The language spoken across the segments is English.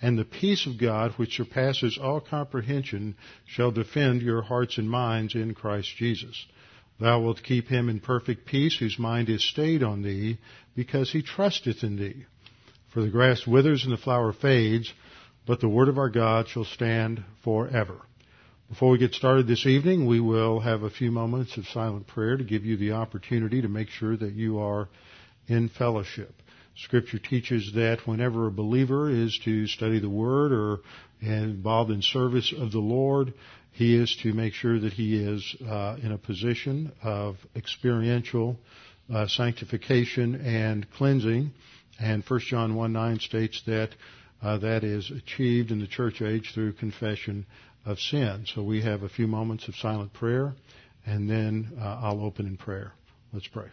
and the peace of God, which surpasses all comprehension, shall defend your hearts and minds in Christ Jesus. Thou wilt keep him in perfect peace, whose mind is stayed on thee, because he trusteth in thee. For the grass withers and the flower fades, but the word of our God shall stand forever. Before we get started this evening, we will have a few moments of silent prayer to give you the opportunity to make sure that you are in fellowship. Scripture teaches that whenever a believer is to study the Word or involved in service of the Lord, he is to make sure that he is uh, in a position of experiential uh, sanctification and cleansing. And 1 John 1 9 states that uh, that is achieved in the church age through confession of sin. So we have a few moments of silent prayer, and then uh, I'll open in prayer. Let's pray.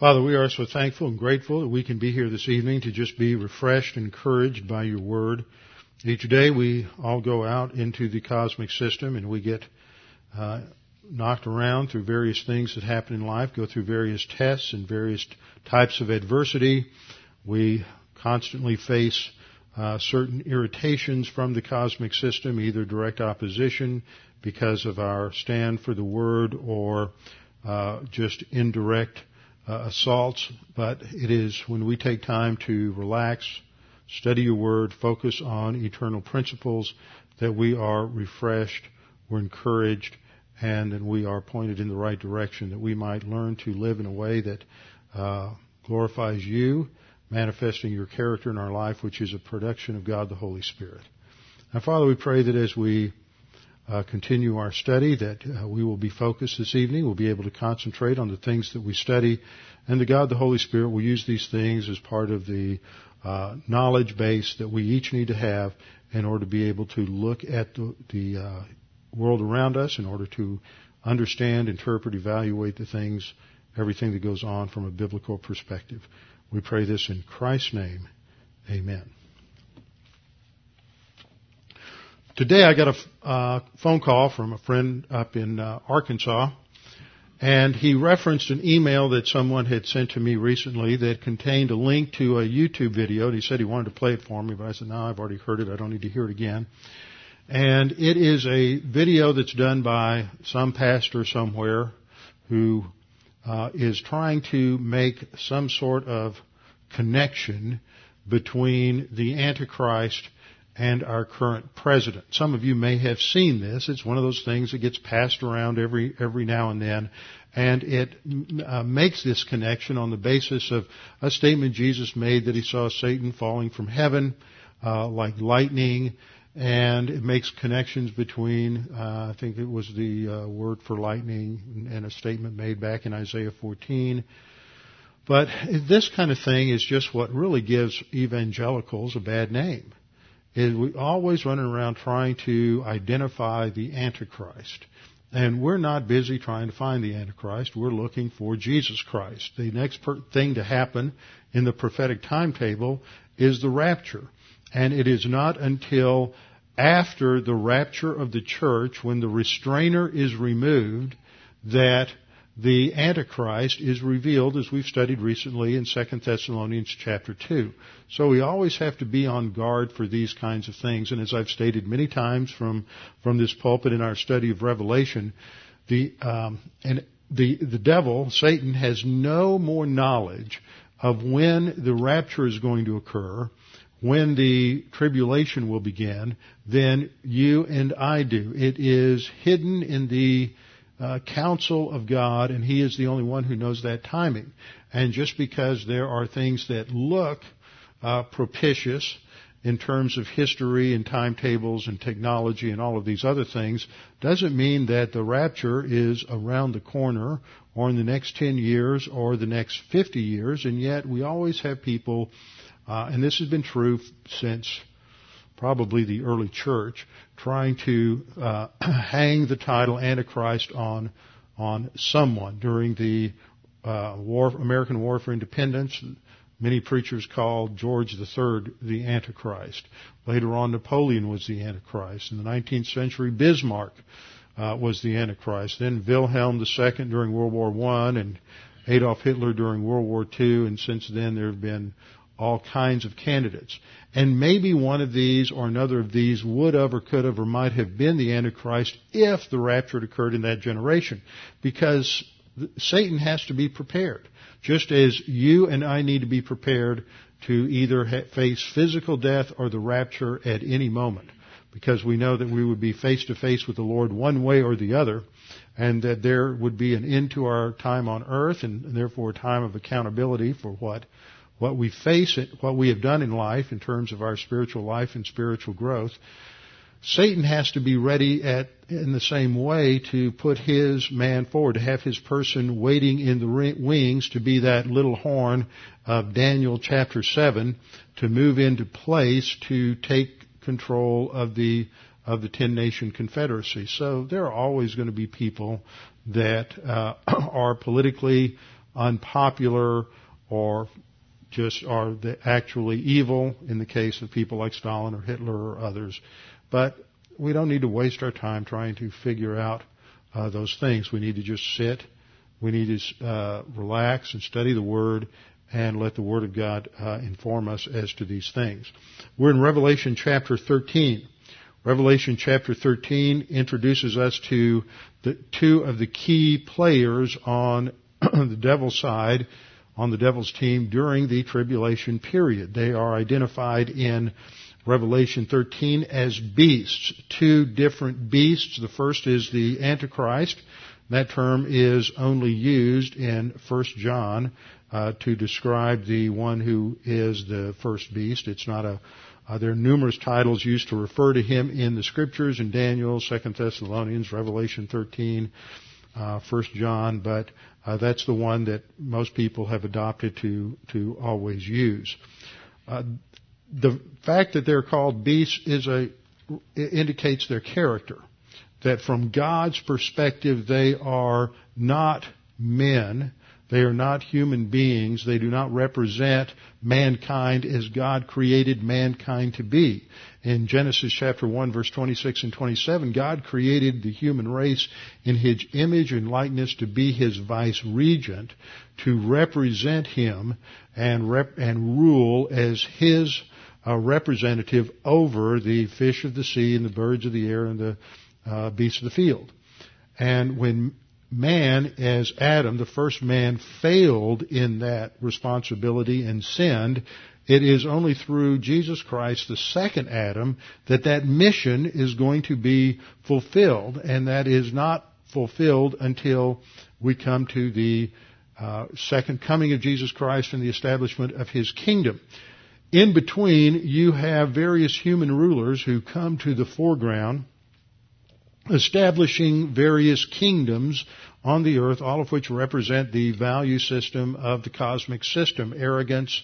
Father, we are so thankful and grateful that we can be here this evening to just be refreshed and encouraged by your word. Each day we all go out into the cosmic system and we get uh, knocked around through various things that happen in life, go through various tests and various types of adversity. We constantly face uh, certain irritations from the cosmic system, either direct opposition because of our stand for the word or uh, just indirect uh, assaults, but it is when we take time to relax, study your word, focus on eternal principles, that we are refreshed, we're encouraged, and that we are pointed in the right direction, that we might learn to live in a way that uh, glorifies you, manifesting your character in our life, which is a production of God the Holy Spirit. Now, Father, we pray that as we uh, continue our study, that uh, we will be focused this evening. We'll be able to concentrate on the things that we study, and the God, the Holy Spirit, will use these things as part of the uh, knowledge base that we each need to have in order to be able to look at the, the uh, world around us, in order to understand, interpret, evaluate the things, everything that goes on from a biblical perspective. We pray this in Christ's name. Amen. Today I got a uh, phone call from a friend up in uh, Arkansas, and he referenced an email that someone had sent to me recently that contained a link to a YouTube video. And he said he wanted to play it for me, but I said, no, I've already heard it. I don't need to hear it again. And it is a video that's done by some pastor somewhere who uh, is trying to make some sort of connection between the Antichrist and our current president. Some of you may have seen this. It's one of those things that gets passed around every every now and then, and it uh, makes this connection on the basis of a statement Jesus made that he saw Satan falling from heaven uh, like lightning, and it makes connections between uh, I think it was the uh, word for lightning and a statement made back in Isaiah 14. But this kind of thing is just what really gives evangelicals a bad name is we always running around trying to identify the Antichrist. And we're not busy trying to find the Antichrist. We're looking for Jesus Christ. The next per- thing to happen in the prophetic timetable is the rapture. And it is not until after the rapture of the church, when the restrainer is removed, that the Antichrist is revealed as we've studied recently in 2 Thessalonians chapter 2. So we always have to be on guard for these kinds of things. And as I've stated many times from, from this pulpit in our study of Revelation, the, um, and the, the devil, Satan, has no more knowledge of when the rapture is going to occur, when the tribulation will begin, than you and I do. It is hidden in the uh, counsel of God, and He is the only one who knows that timing. And just because there are things that look uh, propitious in terms of history and timetables and technology and all of these other things doesn't mean that the rapture is around the corner or in the next 10 years or the next 50 years. And yet we always have people, uh, and this has been true since probably the early church, trying to uh, hang the title Antichrist on on someone during the uh, war, American War for Independence. Many preachers called George III the Antichrist. Later on, Napoleon was the Antichrist. In the 19th century, Bismarck uh, was the Antichrist. Then Wilhelm II during World War I and Adolf Hitler during World War II. And since then, there have been all kinds of candidates. And maybe one of these or another of these would have or could have or might have been the Antichrist if the rapture had occurred in that generation. Because Satan has to be prepared. Just as you and I need to be prepared to either face physical death or the rapture at any moment. Because we know that we would be face to face with the Lord one way or the other, and that there would be an end to our time on earth, and therefore a time of accountability for what what we face, what we have done in life in terms of our spiritual life and spiritual growth. Satan has to be ready at, in the same way to put his man forward, to have his person waiting in the wings to be that little horn of Daniel chapter 7 to move into place to take control of the of the ten nation confederacy. So there are always going to be people that uh, are politically unpopular or just are actually evil in the case of people like Stalin or Hitler or others. But we don't need to waste our time trying to figure out uh, those things. We need to just sit. We need to uh, relax and study the Word and let the Word of God uh, inform us as to these things. We're in Revelation chapter 13. Revelation chapter 13 introduces us to the two of the key players on the devil's side, on the devil's team during the tribulation period. They are identified in Revelation 13 as beasts, two different beasts. The first is the Antichrist. That term is only used in 1 John uh, to describe the one who is the first beast. It's not a uh, there are numerous titles used to refer to him in the scriptures in Daniel, 2 Thessalonians, Revelation 13, uh, 1 John, but uh, that's the one that most people have adopted to to always use. Uh, the fact that they're called beasts is a indicates their character. That from God's perspective, they are not men. They are not human beings. They do not represent mankind as God created mankind to be. In Genesis chapter 1 verse 26 and 27, God created the human race in His image and likeness to be His vice regent, to represent Him and, rep- and rule as His a representative over the fish of the sea and the birds of the air and the uh, beasts of the field. And when man, as Adam, the first man, failed in that responsibility and sinned, it is only through Jesus Christ, the second Adam, that that mission is going to be fulfilled, and that is not fulfilled until we come to the uh, second coming of Jesus Christ and the establishment of His kingdom. In between, you have various human rulers who come to the foreground, establishing various kingdoms on the earth, all of which represent the value system of the cosmic system. Arrogance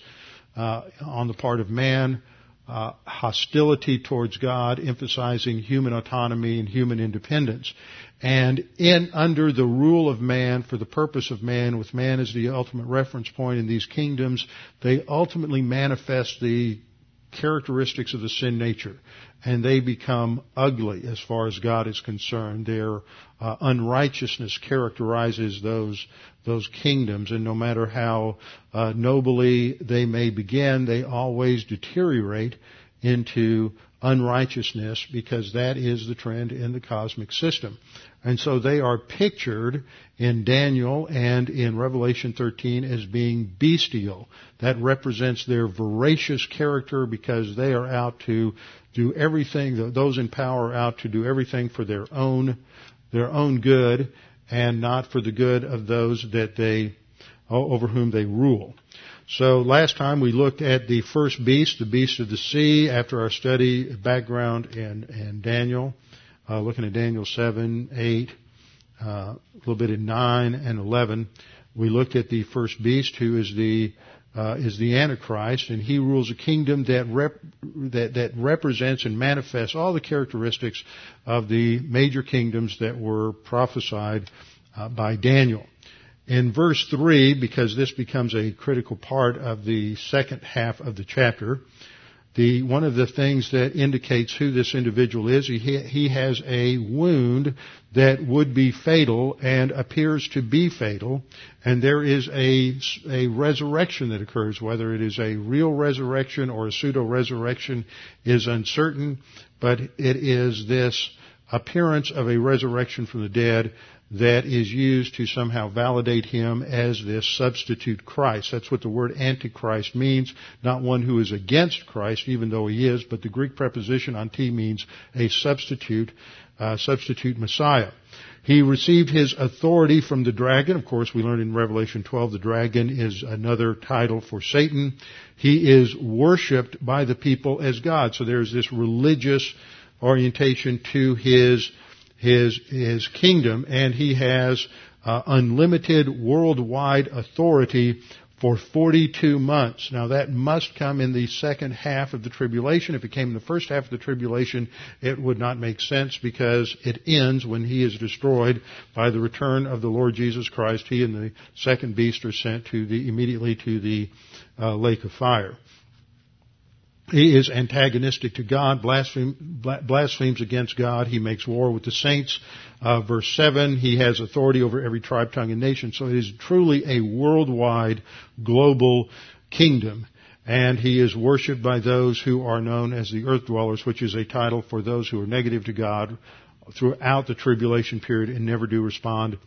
uh, on the part of man, uh, hostility towards God, emphasizing human autonomy and human independence. And in under the rule of man, for the purpose of man, with man as the ultimate reference point in these kingdoms, they ultimately manifest the characteristics of the sin nature, and they become ugly as far as God is concerned. Their uh, unrighteousness characterizes those those kingdoms, and no matter how uh, nobly they may begin, they always deteriorate into unrighteousness because that is the trend in the cosmic system. And so they are pictured in Daniel and in Revelation 13 as being bestial. That represents their voracious character because they are out to do everything, those in power are out to do everything for their own, their own good and not for the good of those that they, over whom they rule. So last time we looked at the first beast, the beast of the sea, after our study background in, in Daniel, uh, looking at Daniel 7, 8, uh, a little bit in 9 and 11. We looked at the first beast who is the uh, is the Antichrist, and he rules a kingdom that, rep- that that represents and manifests all the characteristics of the major kingdoms that were prophesied uh, by Daniel. In verse 3, because this becomes a critical part of the second half of the chapter, the, one of the things that indicates who this individual is, he, he has a wound that would be fatal and appears to be fatal, and there is a, a resurrection that occurs. Whether it is a real resurrection or a pseudo-resurrection is uncertain, but it is this appearance of a resurrection from the dead that is used to somehow validate him as this substitute Christ. That's what the word antichrist means, not one who is against Christ, even though he is, but the Greek preposition anti means a substitute, uh, substitute Messiah. He received his authority from the dragon. Of course, we learned in Revelation 12 the dragon is another title for Satan. He is worshipped by the people as God. So there's this religious orientation to his his, his kingdom and he has uh, unlimited worldwide authority for 42 months. Now that must come in the second half of the tribulation. If it came in the first half of the tribulation, it would not make sense because it ends when he is destroyed by the return of the Lord Jesus Christ. He and the second beast are sent to the, immediately to the uh, lake of fire. He is antagonistic to God, blasphemes against God. He makes war with the saints. Uh, verse 7, he has authority over every tribe, tongue, and nation. So it is truly a worldwide, global kingdom. And he is worshipped by those who are known as the earth dwellers, which is a title for those who are negative to God throughout the tribulation period and never do respond,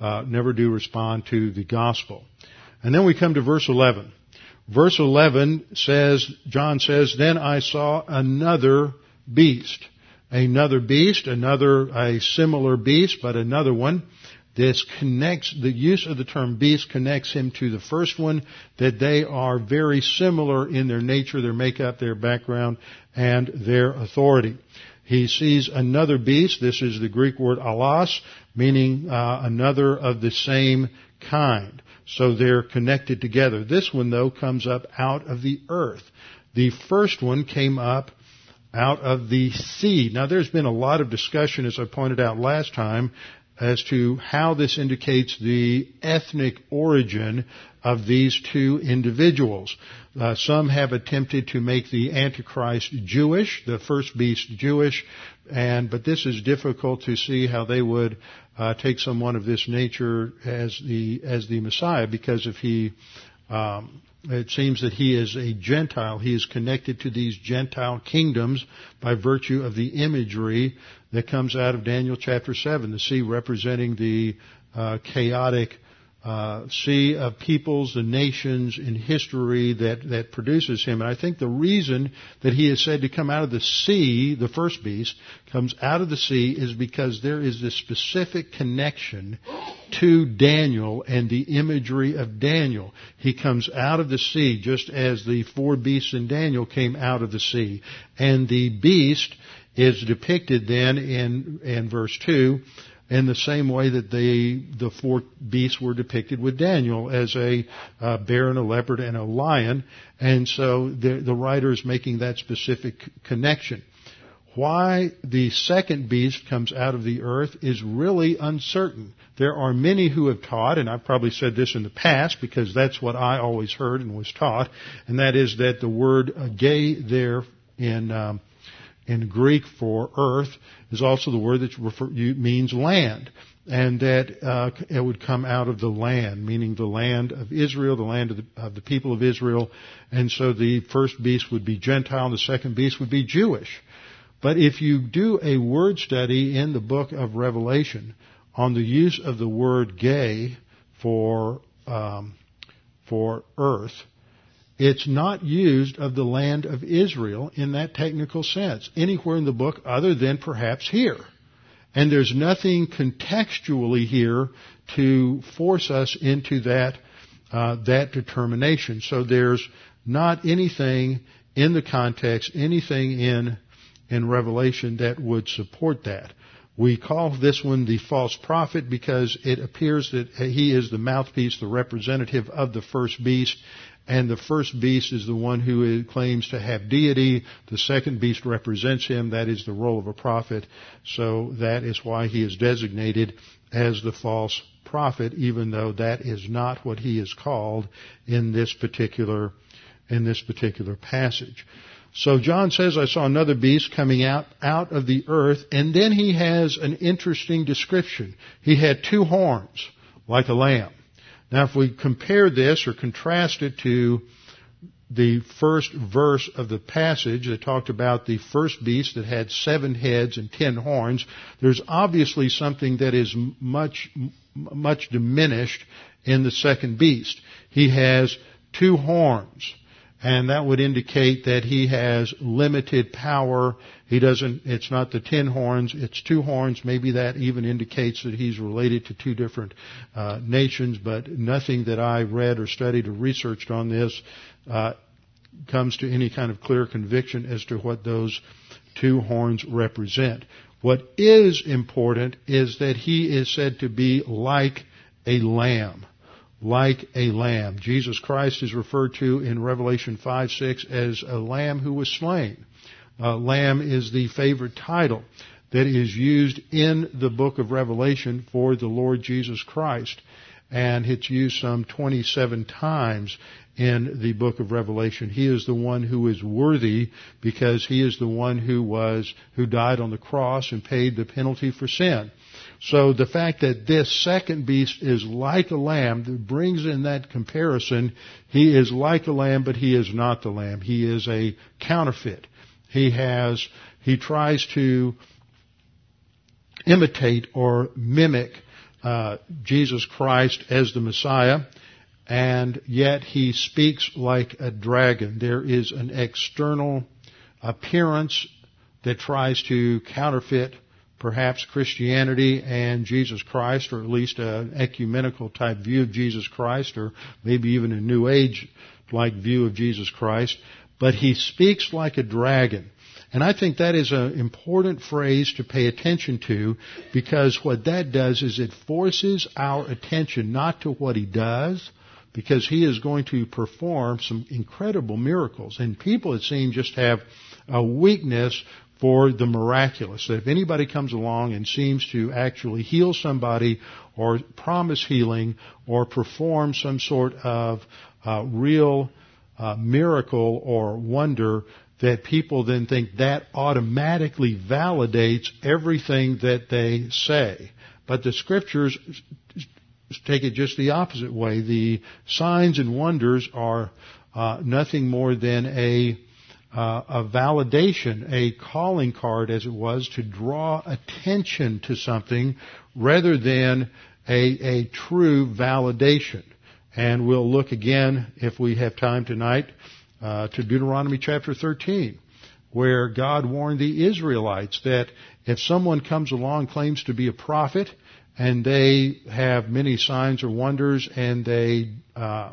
uh, never do respond to the gospel. And then we come to verse 11. Verse 11 says, John says, Then I saw another beast. Another beast, another, a similar beast, but another one. This connects, the use of the term beast connects him to the first one, that they are very similar in their nature, their makeup, their background, and their authority. He sees another beast. This is the Greek word allos, meaning uh, another of the same kind. So they're connected together. This one though comes up out of the earth. The first one came up out of the sea. Now there's been a lot of discussion, as I pointed out last time, as to how this indicates the ethnic origin of these two individuals. Uh, some have attempted to make the Antichrist Jewish, the first beast Jewish, and but this is difficult to see how they would uh, take someone of this nature as the as the Messiah, because if he um, it seems that he is a Gentile. He is connected to these Gentile kingdoms by virtue of the imagery that comes out of Daniel chapter 7, the sea representing the uh, chaotic uh, sea of peoples and nations in history that, that produces him. And I think the reason that he is said to come out of the sea, the first beast, comes out of the sea is because there is this specific connection to Daniel and the imagery of Daniel. He comes out of the sea just as the four beasts in Daniel came out of the sea. And the beast is depicted then in, in verse 2 in the same way that the the four beasts were depicted with Daniel as a uh, bear and a leopard and a lion, and so the, the writer is making that specific connection. Why the second beast comes out of the earth is really uncertain. There are many who have taught, and I've probably said this in the past because that's what I always heard and was taught, and that is that the word uh, ge there in um, in Greek for earth is also the word that refer, means land. and that uh, it would come out of the land, meaning the land of Israel, the land of the, of the people of Israel, and so the first beast would be Gentile, and the second beast would be Jewish. But if you do a word study in the book of Revelation on the use of the word ge for um, for earth, it's not used of the land of Israel in that technical sense anywhere in the book other than perhaps here. And there's nothing contextually here to force us into that uh, that determination. So there's not anything in the context, anything in in Revelation that would support that. We call this one the false prophet because it appears that he is the mouthpiece, the representative of the first beast, and the first beast is the one who claims to have deity. The second beast represents him. That is the role of a prophet. So that is why he is designated as the false prophet, even though that is not what he is called in this particular, in this particular passage. So John says, I saw another beast coming out, out of the earth, and then he has an interesting description. He had two horns, like a lamb. Now, if we compare this or contrast it to the first verse of the passage that talked about the first beast that had seven heads and ten horns, there's obviously something that is much, much diminished in the second beast. He has two horns and that would indicate that he has limited power. He doesn't, it's not the ten horns, it's two horns. Maybe that even indicates that he's related to two different uh, nations, but nothing that I read or studied or researched on this uh, comes to any kind of clear conviction as to what those two horns represent. What is important is that he is said to be like a lamb like a lamb. Jesus Christ is referred to in Revelation 5 6 as a lamb who was slain. Uh, lamb is the favorite title that is used in the book of Revelation for the Lord Jesus Christ. And it's used some 27 times in the book of Revelation. He is the one who is worthy because he is the one who was, who died on the cross and paid the penalty for sin. So the fact that this second beast is like a lamb brings in that comparison. He is like a lamb, but he is not the lamb. He is a counterfeit. He has, he tries to imitate or mimic uh, Jesus Christ as the Messiah, and yet he speaks like a dragon. There is an external appearance that tries to counterfeit perhaps Christianity and Jesus Christ, or at least an ecumenical type view of Jesus Christ, or maybe even a New Age like view of Jesus Christ. But he speaks like a dragon. And I think that is an important phrase to pay attention to because what that does is it forces our attention not to what he does, because he is going to perform some incredible miracles. And people, it seems, just have a weakness for the miraculous. That if anybody comes along and seems to actually heal somebody or promise healing or perform some sort of uh, real uh, miracle or wonder, that people then think that automatically validates everything that they say. But the scriptures take it just the opposite way. The signs and wonders are uh, nothing more than a uh, a validation, a calling card, as it was, to draw attention to something rather than a, a true validation. And we'll look again, if we have time tonight, uh, to Deuteronomy chapter 13, where God warned the Israelites that if someone comes along claims to be a prophet and they have many signs or wonders and they uh,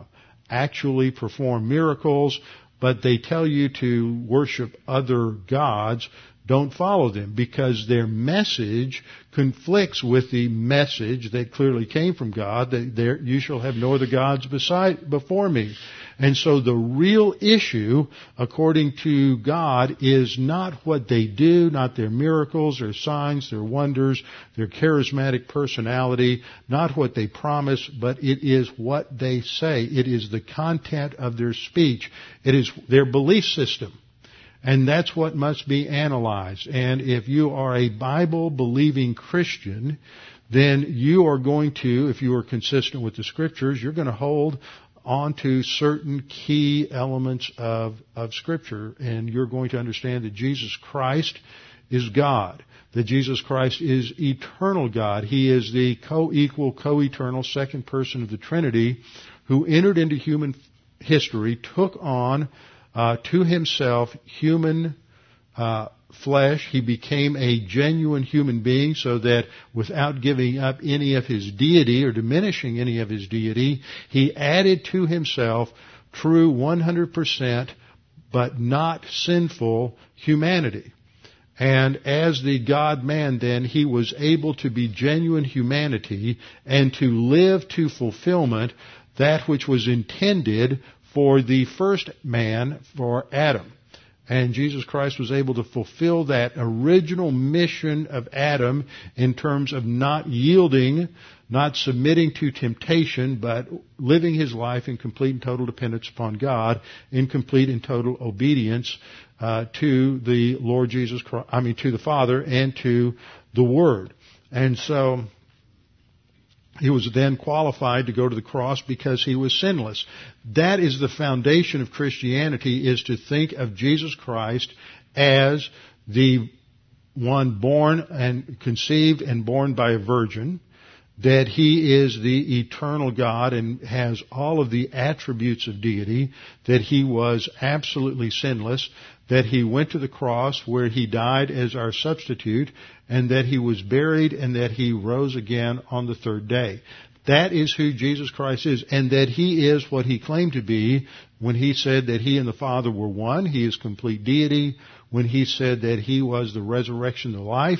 actually perform miracles, but they tell you to worship other gods, don't follow them because their message conflicts with the message that clearly came from God that there, you shall have no other gods beside, before me. And so the real issue, according to God, is not what they do, not their miracles, their signs, their wonders, their charismatic personality, not what they promise, but it is what they say. It is the content of their speech. It is their belief system. And that's what must be analyzed. And if you are a Bible believing Christian, then you are going to, if you are consistent with the scriptures, you're going to hold onto certain key elements of, of scripture and you're going to understand that Jesus Christ is God. That Jesus Christ is eternal God. He is the co-equal, co-eternal second person of the Trinity who entered into human history, took on uh, to himself human uh, flesh. He became a genuine human being so that without giving up any of his deity or diminishing any of his deity, he added to himself true 100% but not sinful humanity. And as the God man then, he was able to be genuine humanity and to live to fulfillment that which was intended for the first man, for Adam. And Jesus Christ was able to fulfill that original mission of Adam in terms of not yielding, not submitting to temptation, but living his life in complete and total dependence upon God, in complete and total obedience uh, to the Lord Jesus Christ, I mean to the Father and to the Word. And so he was then qualified to go to the cross because he was sinless. That is the foundation of Christianity is to think of Jesus Christ as the one born and conceived and born by a virgin, that he is the eternal God and has all of the attributes of deity, that he was absolutely sinless, that he went to the cross where he died as our substitute, and that he was buried and that he rose again on the third day. That is who Jesus Christ is, and that he is what he claimed to be when he said that he and the Father were one. He is complete deity. When he said that he was the resurrection, the life,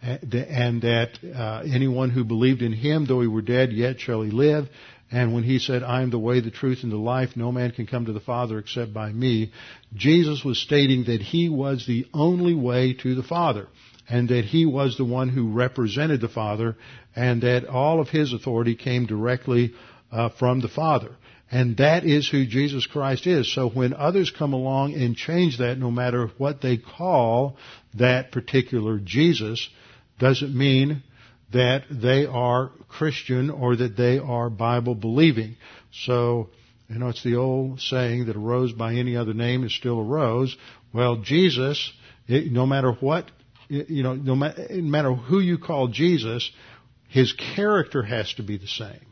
and that uh, anyone who believed in him, though he were dead, yet shall he live. And when he said, I am the way, the truth, and the life, no man can come to the Father except by me, Jesus was stating that he was the only way to the Father, and that he was the one who represented the Father, and that all of his authority came directly uh, from the Father. And that is who Jesus Christ is. So when others come along and change that, no matter what they call that particular Jesus, doesn't mean that they are Christian or that they are Bible believing. So, you know, it's the old saying that a rose by any other name is still a rose. Well, Jesus, it, no matter what, you know, no no matter who you call Jesus, his character has to be the same.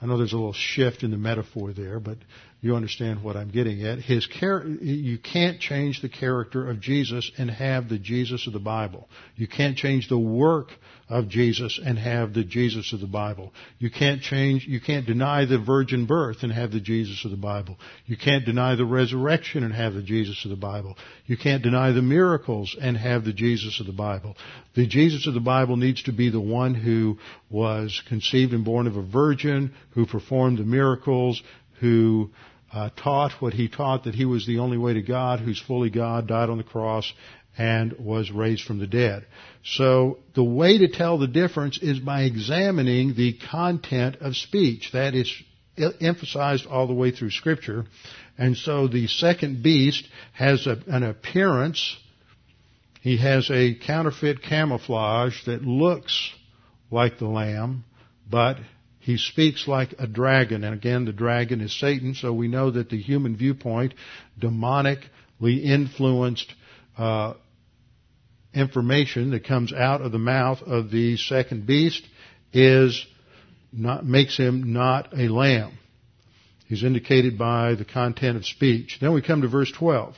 I know there's a little shift in the metaphor there, but you understand what I'm getting at. His char- you can't change the character of Jesus and have the Jesus of the Bible. You can't change the work of Jesus and have the Jesus of the Bible. You can't change, you can't deny the virgin birth and have the Jesus of the Bible. You can't deny the resurrection and have the Jesus of the Bible. You can't deny the miracles and have the Jesus of the Bible. The Jesus of the Bible needs to be the one who was conceived and born of a virgin, who performed the miracles, who uh, taught what he taught that he was the only way to God, who's fully God, died on the cross, and was raised from the dead. So the way to tell the difference is by examining the content of speech. That is emphasized all the way through Scripture. And so the second beast has a, an appearance. He has a counterfeit camouflage that looks like the lamb, but he speaks like a dragon, and again, the dragon is Satan, so we know that the human viewpoint, demonically influenced uh, information that comes out of the mouth of the second beast is not, makes him not a lamb. He's indicated by the content of speech. Then we come to verse 12.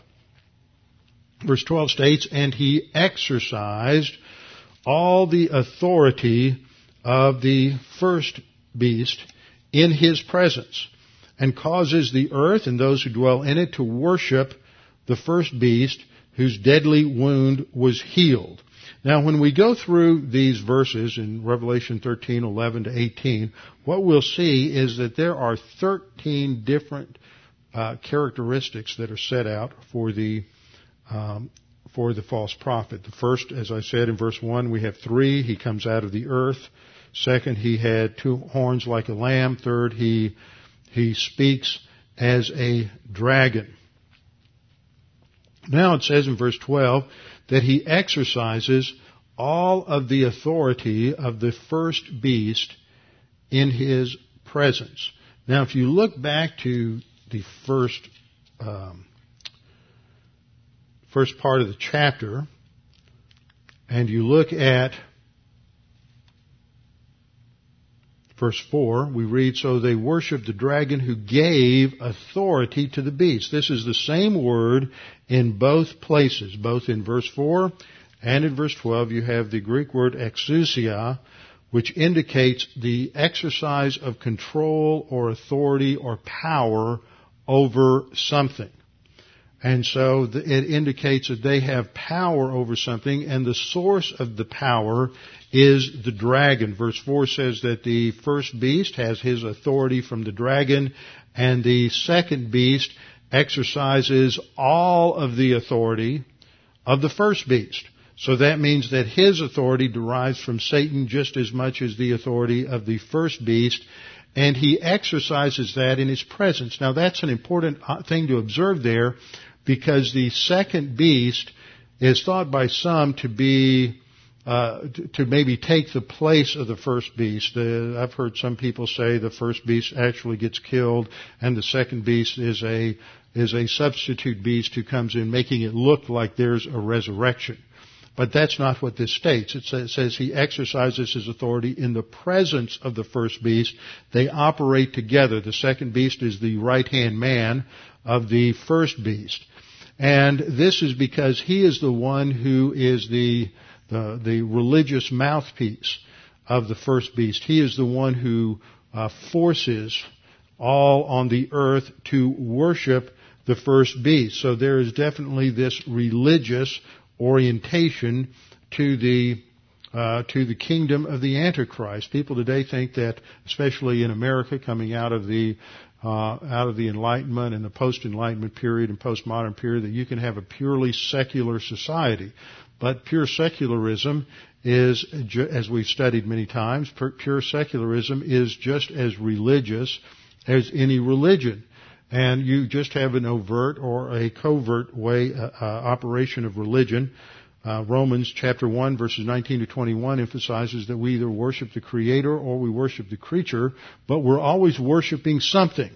Verse 12 states, and he exercised all the authority of the first beast in his presence and causes the earth and those who dwell in it to worship the first beast whose deadly wound was healed. Now, when we go through these verses in Revelation 13, 11 to 18, what we'll see is that there are 13 different uh, characteristics that are set out for the um, for the false prophet. The first, as I said in verse 1, we have three. He comes out of the earth. Second, he had two horns like a lamb. Third, he, he speaks as a dragon. Now it says in verse 12 that he exercises all of the authority of the first beast in his presence. Now, if you look back to the first um, first part of the chapter, and you look at verse 4, we read, So they worshiped the dragon who gave authority to the beast. This is the same word in both places, both in verse 4 and in verse 12. You have the Greek word exousia, which indicates the exercise of control or authority or power over something. And so it indicates that they have power over something, and the source of the power is the dragon. Verse 4 says that the first beast has his authority from the dragon, and the second beast exercises all of the authority of the first beast. So that means that his authority derives from Satan just as much as the authority of the first beast, and he exercises that in his presence. Now that's an important uh, thing to observe there because the second beast is thought by some to be uh, to maybe take the place of the first beast. Uh, I've heard some people say the first beast actually gets killed, and the second beast is a is a substitute beast who comes in, making it look like there's a resurrection. But that's not what this states. It says he exercises his authority in the presence of the first beast. They operate together. The second beast is the right hand man of the first beast. And this is because he is the one who is the, the, the religious mouthpiece of the first beast. He is the one who uh, forces all on the earth to worship the first beast. So there is definitely this religious orientation to the uh, to the kingdom of the Antichrist. People today think that, especially in America, coming out of the uh, out of the Enlightenment and the post-Enlightenment period and postmodern period that you can have a purely secular society. But pure secularism is, as we've studied many times, pure secularism is just as religious as any religion. And you just have an overt or a covert way, uh, uh, operation of religion. Uh, Romans chapter 1 verses 19 to 21 emphasizes that we either worship the creator or we worship the creature, but we're always worshiping something.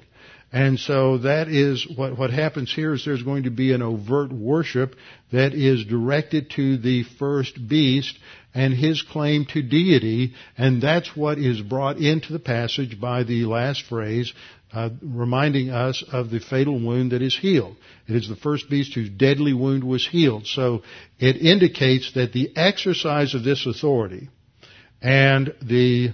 And so that is what, what happens here is there's going to be an overt worship that is directed to the first beast and his claim to deity, and that's what is brought into the passage by the last phrase, uh, reminding us of the fatal wound that is healed. It is the first beast whose deadly wound was healed. So it indicates that the exercise of this authority and the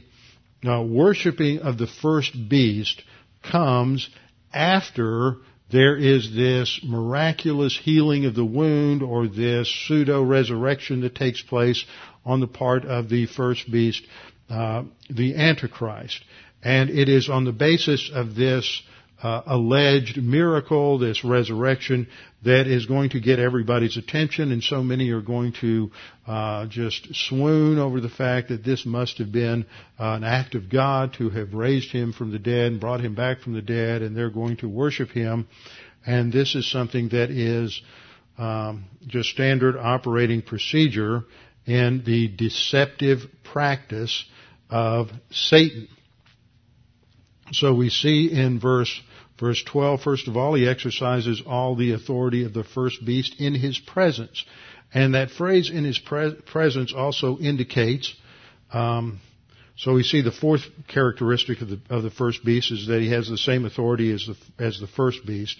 uh, worshiping of the first beast comes after there is this miraculous healing of the wound or this pseudo resurrection that takes place on the part of the first beast, uh, the Antichrist. And it is on the basis of this uh, alleged miracle, this resurrection, that is going to get everybody's attention, and so many are going to uh, just swoon over the fact that this must have been uh, an act of God to have raised him from the dead and brought him back from the dead, and they're going to worship him. And this is something that is um, just standard operating procedure in the deceptive practice of Satan. So we see in verse verse 12, first of all, he exercises all the authority of the first beast in his presence. And that phrase in his pre- presence also indicates, um, so we see the fourth characteristic of the, of the first beast is that he has the same authority as the, as the first beast.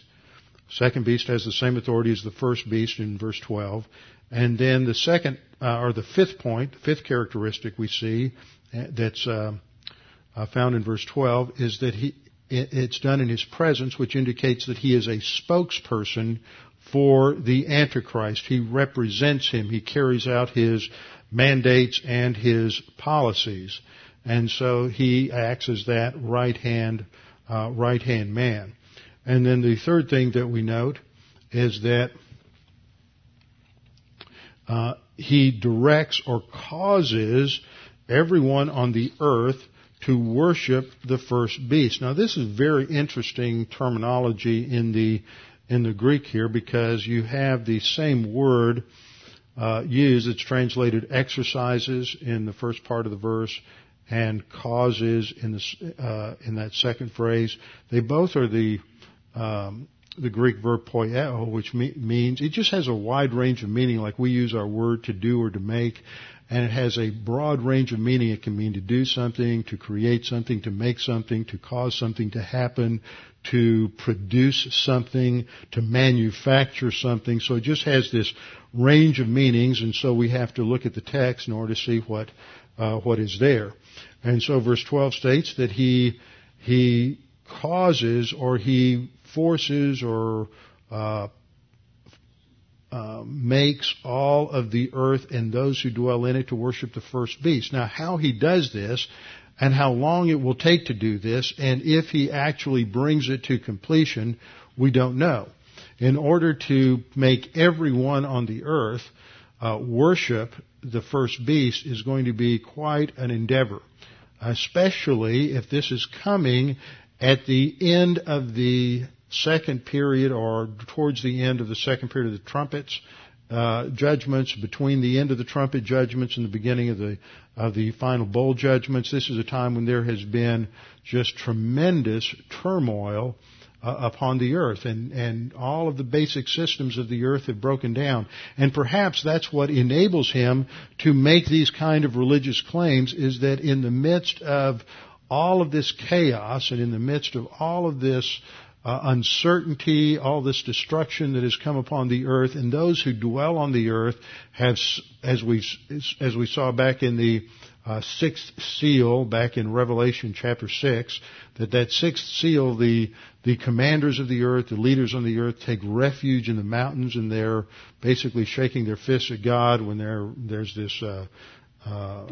Second beast has the same authority as the first beast in verse 12. And then the second, uh, or the fifth point, the fifth characteristic we see uh, that's uh, uh, found in verse 12 is that he, it's done in his presence, which indicates that he is a spokesperson for the Antichrist. He represents him. He carries out his mandates and his policies. And so he acts as that right hand, uh, right hand man. And then the third thing that we note is that uh, he directs or causes everyone on the earth to worship the first beast. Now this is very interesting terminology in the in the Greek here because you have the same word uh, use. It's translated exercises in the first part of the verse and causes in the uh, in that second phrase. They both are the um, the Greek verb poieo, which me- means it just has a wide range of meaning, like we use our word to do or to make, and it has a broad range of meaning. It can mean to do something, to create something, to make something, to cause something to happen, to produce something, to manufacture something. So it just has this range of meanings, and so we have to look at the text in order to see what uh, what is there. And so verse 12 states that he he causes or he forces or uh, uh, makes all of the earth and those who dwell in it to worship the first beast. Now, how he does this and how long it will take to do this, and if he actually brings it to completion, we don't know. In order to make everyone on the earth uh, worship the first beast is going to be quite an endeavor, especially if this is coming at the end of the second period or towards the end of the second period of the trumpets uh, judgments between the end of the trumpet judgments and the beginning of the of the final bowl judgments. This is a time when there has been just tremendous turmoil uh, upon the earth and and all of the basic systems of the earth have broken down and perhaps that's what enables him to make these kind of religious claims is that in the midst of all of this chaos and in the midst of all of this uh, uncertainty, all this destruction that has come upon the earth, and those who dwell on the earth have, as we as we saw back in the uh, sixth seal, back in Revelation chapter six, that that sixth seal, the the commanders of the earth, the leaders on the earth, take refuge in the mountains, and they're basically shaking their fists at God when there's this. Uh, uh,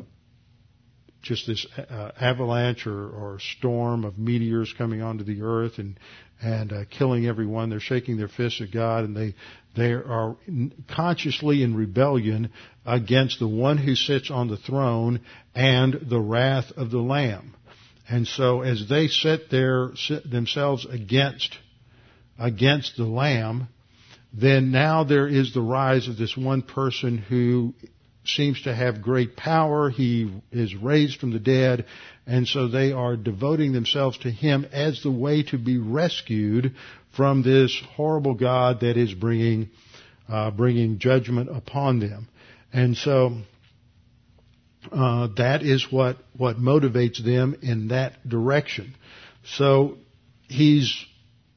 just this uh, avalanche or, or storm of meteors coming onto the earth and and uh, killing everyone. They're shaking their fists at God, and they they are consciously in rebellion against the one who sits on the throne and the wrath of the Lamb. And so, as they set their set themselves against against the Lamb, then now there is the rise of this one person who seems to have great power. He is raised from the dead. And so they are devoting themselves to Him as the way to be rescued from this horrible God that is bringing, uh, bringing judgment upon them. And so, uh, that is what, what motivates them in that direction. So, he's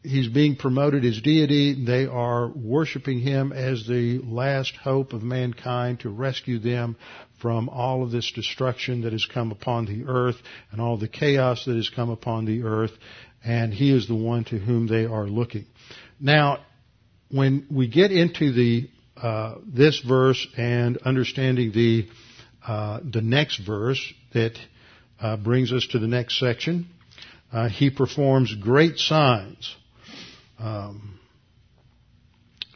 he's being promoted as deity. They are worshiping him as the last hope of mankind to rescue them from all of this destruction that has come upon the earth and all the chaos that has come upon the earth. And he is the one to whom they are looking. Now, when we get into the uh, this verse and understanding the uh, the next verse that uh, brings us to the next section, uh, he performs great signs um,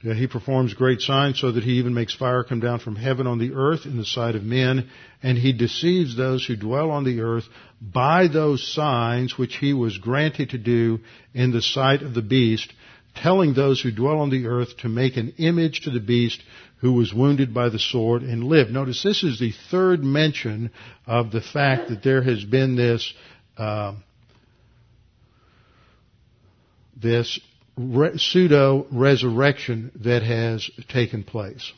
yeah, he performs great signs so that he even makes fire come down from heaven on the earth in the sight of men, and he deceives those who dwell on the earth by those signs which he was granted to do in the sight of the beast, telling those who dwell on the earth to make an image to the beast who was wounded by the sword and lived. Notice this is the third mention of the fact that there has been this uh, this re- pseudo resurrection that has taken place.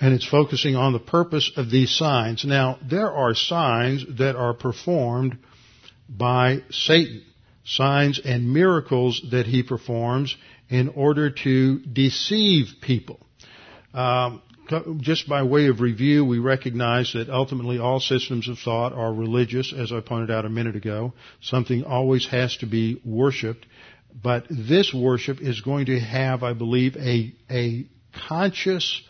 And it's focusing on the purpose of these signs. Now, there are signs that are performed by Satan. Signs and miracles that he performs in order to deceive people. Um, just by way of review, we recognize that ultimately all systems of thought are religious, as I pointed out a minute ago. Something always has to be worshipped. But this worship is going to have, I believe, a, a conscious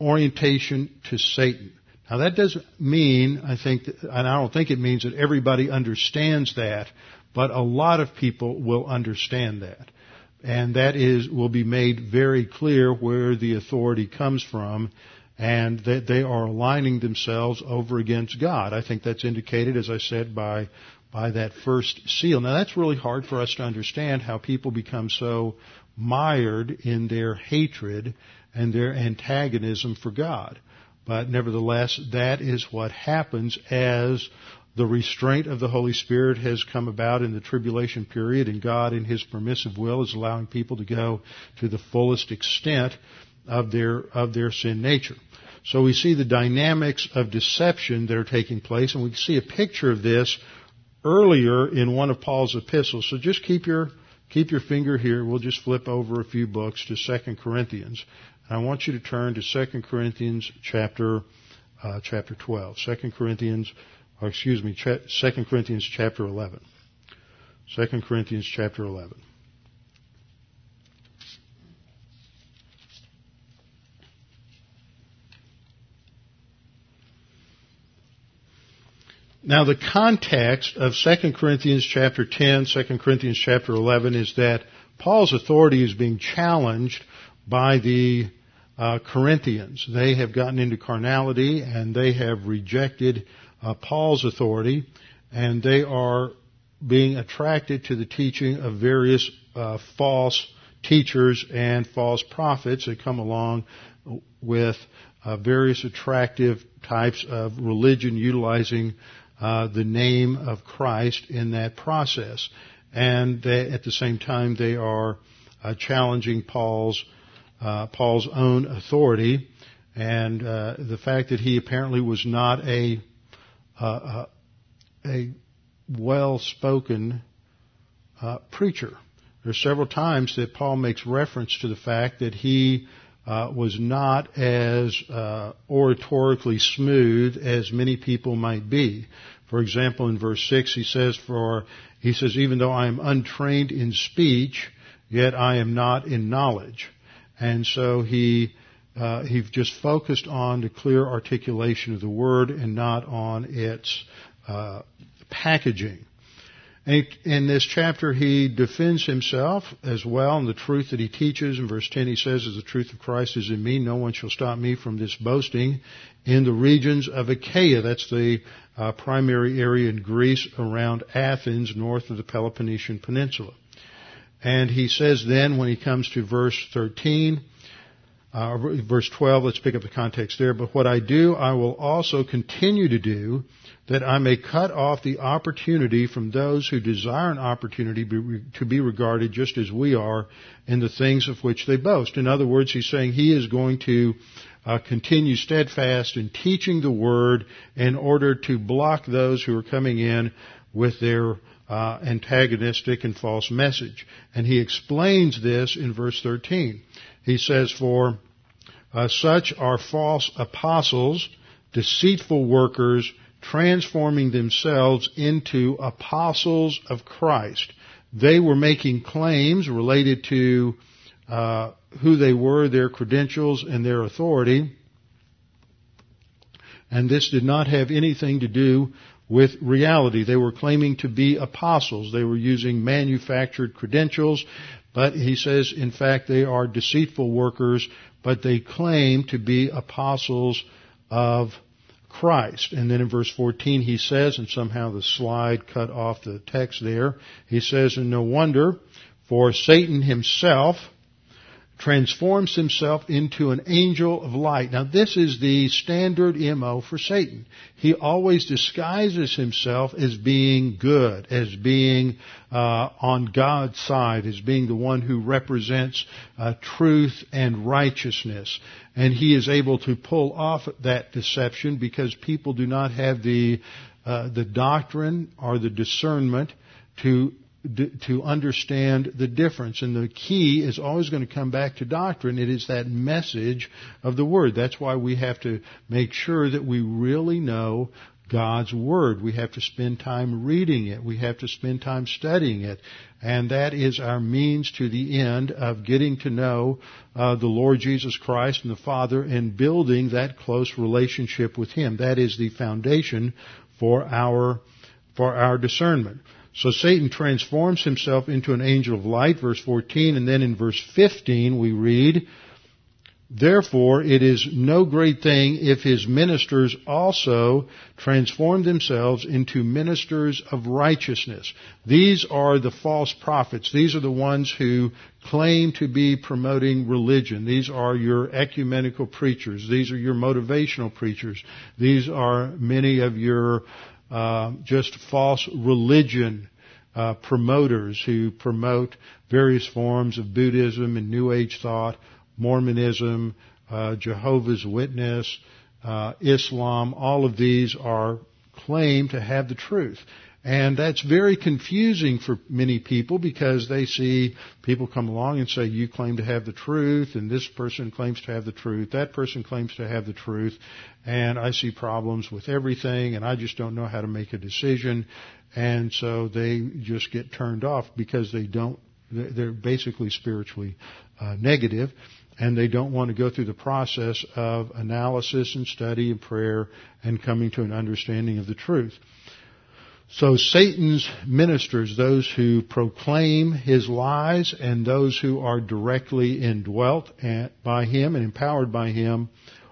orientation to Satan. Now that doesn't mean, I think, and I don't think it means that everybody understands that, but a lot of people will understand that and that is will be made very clear where the authority comes from and that they are aligning themselves over against God. I think that's indicated, as I said, by by that first seal. Now that's really hard for us to understand how people become so mired in their hatred and their antagonism for God. But nevertheless, that is what happens as the restraint of the Holy Spirit has come about in the tribulation period, and God, in His permissive will, is allowing people to go to the fullest extent of their of their sin nature. So we see the dynamics of deception that are taking place, and we see a picture of this earlier in one of Paul's epistles. So just keep your keep your finger here. We'll just flip over a few books to Second Corinthians. And I want you to turn to Second Corinthians chapter uh, chapter 12. 2 Corinthians, or excuse me, Second Corinthians chapter 11. 2 Corinthians chapter 11. Now the context of 2 Corinthians chapter 10, 2 Corinthians chapter 11 is that Paul's authority is being challenged by the uh, Corinthians. They have gotten into carnality and they have rejected uh, Paul's authority and they are being attracted to the teaching of various uh, false teachers and false prophets that come along with uh, various attractive types of religion utilizing uh, the name of Christ in that process. And they, at the same time, they are uh, challenging Paul's uh, Paul's own authority and uh, the fact that he apparently was not a uh, a well-spoken preacher. There are several times that Paul makes reference to the fact that he uh, was not as uh, oratorically smooth as many people might be. For example, in verse six, he says, "For he says, even though I am untrained in speech, yet I am not in knowledge." And so he uh, he just focused on the clear articulation of the word and not on its uh, packaging. In this chapter, he defends himself as well and the truth that he teaches. In verse 10, he says, as the truth of Christ is in me, no one shall stop me from this boasting in the regions of Achaia. That's the uh, primary area in Greece around Athens, north of the Peloponnesian Peninsula. And he says then, when he comes to verse 13, uh, verse 12, let's pick up the context there. But what I do, I will also continue to do, that I may cut off the opportunity from those who desire an opportunity to be regarded just as we are in the things of which they boast. In other words, he's saying he is going to uh, continue steadfast in teaching the word in order to block those who are coming in with their uh, antagonistic and false message. And he explains this in verse 13. He says, For uh, such are false apostles, deceitful workers, transforming themselves into apostles of Christ. They were making claims related to uh, who they were, their credentials, and their authority. And this did not have anything to do with reality. They were claiming to be apostles. They were using manufactured credentials. But he says, in fact, they are deceitful workers, but they claim to be apostles of Christ. And then in verse 14 he says, and somehow the slide cut off the text there, he says, and no wonder, for Satan himself transforms himself into an angel of light. Now this is the standard MO for Satan. He always disguises himself as being good, as being uh, on God's side, as being the one who represents uh, truth and righteousness. And he is able to pull off that deception because people do not have the uh, the doctrine or the discernment to to understand the difference. And the key is always going to come back to doctrine. It is that message of the Word. That's why we have to make sure that we really know God's Word. We have to spend time reading it. We have to spend time studying it. And that is our means to the end of getting to know uh, the Lord Jesus Christ and the Father and building that close relationship with Him. That is the foundation for our, for our discernment. So Satan transforms himself into an angel of light, verse 14, and then in verse 15 we read, Therefore, it is no great thing if his ministers also transform themselves into ministers of righteousness. These are the false prophets. These are the ones who claim to be promoting religion. These are your ecumenical preachers. These are your motivational preachers. These are many of your uh, just false religion uh, promoters who promote various forms of Buddhism and New Age thought Mormonism, uh, Jehovah's Witness, uh, Islam, all of these are claim to have the truth. And that's very confusing for many people because they see people come along and say, you claim to have the truth, and this person claims to have the truth, that person claims to have the truth, and I see problems with everything, and I just don't know how to make a decision. And so they just get turned off because they don't, they're basically spiritually uh, negative and they don't want to go through the process of analysis and study and prayer and coming to an understanding of the truth. So Satan's ministers, those who proclaim his lies and those who are directly indwelt by him and empowered by him,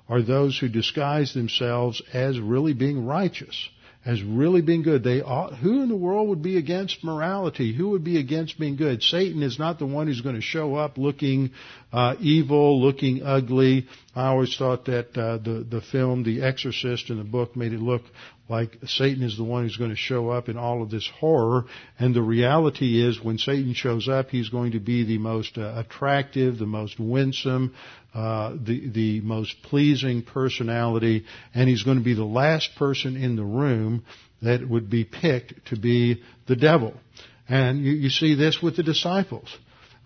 are those who disguise themselves as really being righteous as really being good. They ought, who in the world would be against morality? Who would be against being good? Satan is not the one who's going to show up looking uh, evil, looking ugly. I always thought that uh, the the film The Exorcist in the book made it look like Satan is the one who's going to show up in all of this horror. And the reality is, when Satan shows up, he's going to be the most uh, attractive, the most winsome, uh, the the most pleasing personality, and he's going to be the last person in the room that would be picked to be the devil. And you, you see this with the disciples.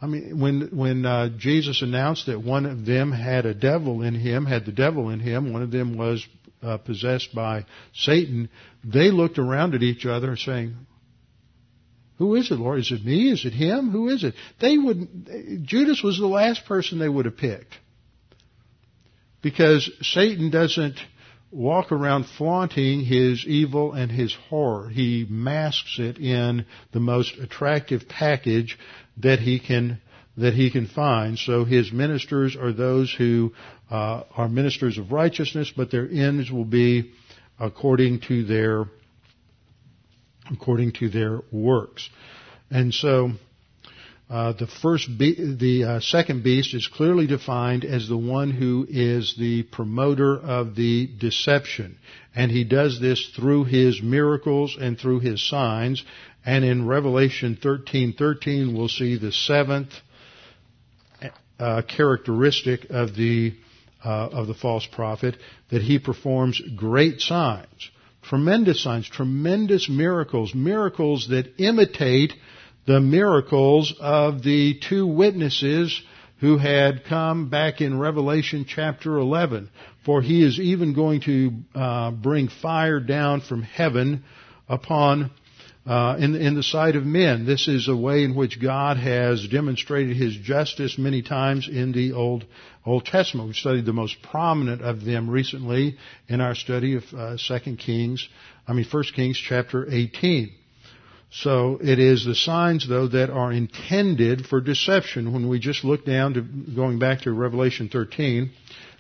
I mean, when when uh, Jesus announced that one of them had a devil in him, had the devil in him, one of them was uh, possessed by Satan. They looked around at each other, saying, "Who is it, Lord? Is it me? Is it him? Who is it?" They would. Judas was the last person they would have picked. Because Satan doesn't walk around flaunting his evil and his horror. He masks it in the most attractive package that he can that he can find. So his ministers are those who uh, are ministers of righteousness, but their ends will be according to their according to their works. And so uh, the first, be- the uh, second beast is clearly defined as the one who is the promoter of the deception, and he does this through his miracles and through his signs. And in Revelation thirteen thirteen, we'll see the seventh uh, characteristic of the uh, of the false prophet that he performs great signs, tremendous signs, tremendous miracles, miracles that imitate the miracles of the two witnesses who had come back in Revelation chapter 11. For he is even going to uh, bring fire down from heaven upon uh, in, in the sight of men. This is a way in which God has demonstrated His justice many times in the Old Old Testament. We've studied the most prominent of them recently in our study of uh, Second Kings. I mean First Kings chapter 18. So it is the signs, though, that are intended for deception. When we just look down to, going back to Revelation 13,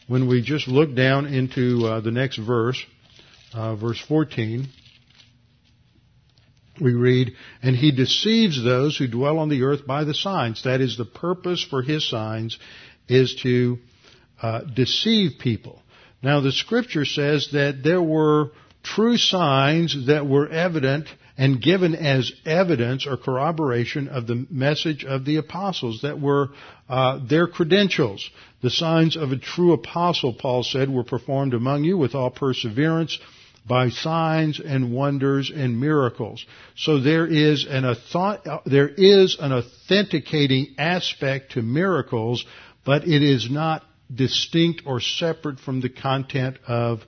when we just look down into uh, the next verse, uh, verse 14, we read, And he deceives those who dwell on the earth by the signs. That is, the purpose for his signs is to uh, deceive people. Now, the scripture says that there were true signs that were evident and given as evidence or corroboration of the message of the apostles that were uh, their credentials. The signs of a true apostle, Paul said, were performed among you with all perseverance by signs and wonders and miracles. So there is an author- uh, there is an authenticating aspect to miracles, but it is not distinct or separate from the content of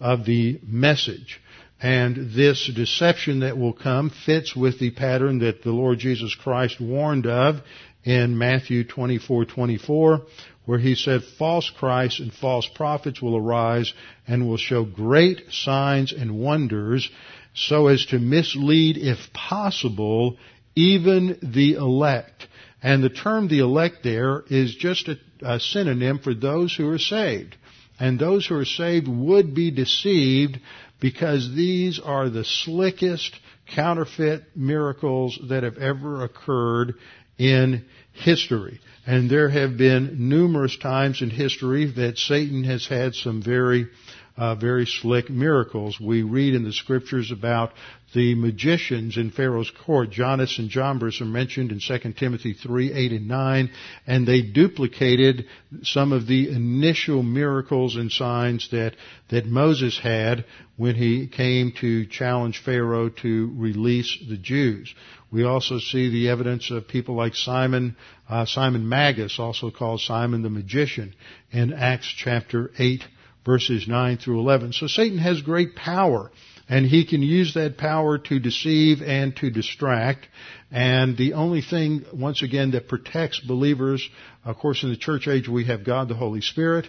of the message. And this deception that will come fits with the pattern that the Lord Jesus Christ warned of in Matthew 24:24, where he said, "False Christs and false prophets will arise and will show great signs and wonders, so as to mislead, if possible, even the elect." And the term the elect there is just a, a synonym for those who are saved. And those who are saved would be deceived because these are the slickest counterfeit miracles that have ever occurred in history. And there have been numerous times in history that Satan has had some very uh, very slick miracles. We read in the scriptures about the magicians in Pharaoh's court. Jannes and Jambres are mentioned in 2 Timothy 3, 8 and 9, and they duplicated some of the initial miracles and signs that, that Moses had when he came to challenge Pharaoh to release the Jews. We also see the evidence of people like Simon, uh, Simon Magus, also called Simon the magician, in Acts chapter 8 verses 9 through 11. So Satan has great power and he can use that power to deceive and to distract. And the only thing, once again, that protects believers, of course in the church age we have God the Holy Spirit.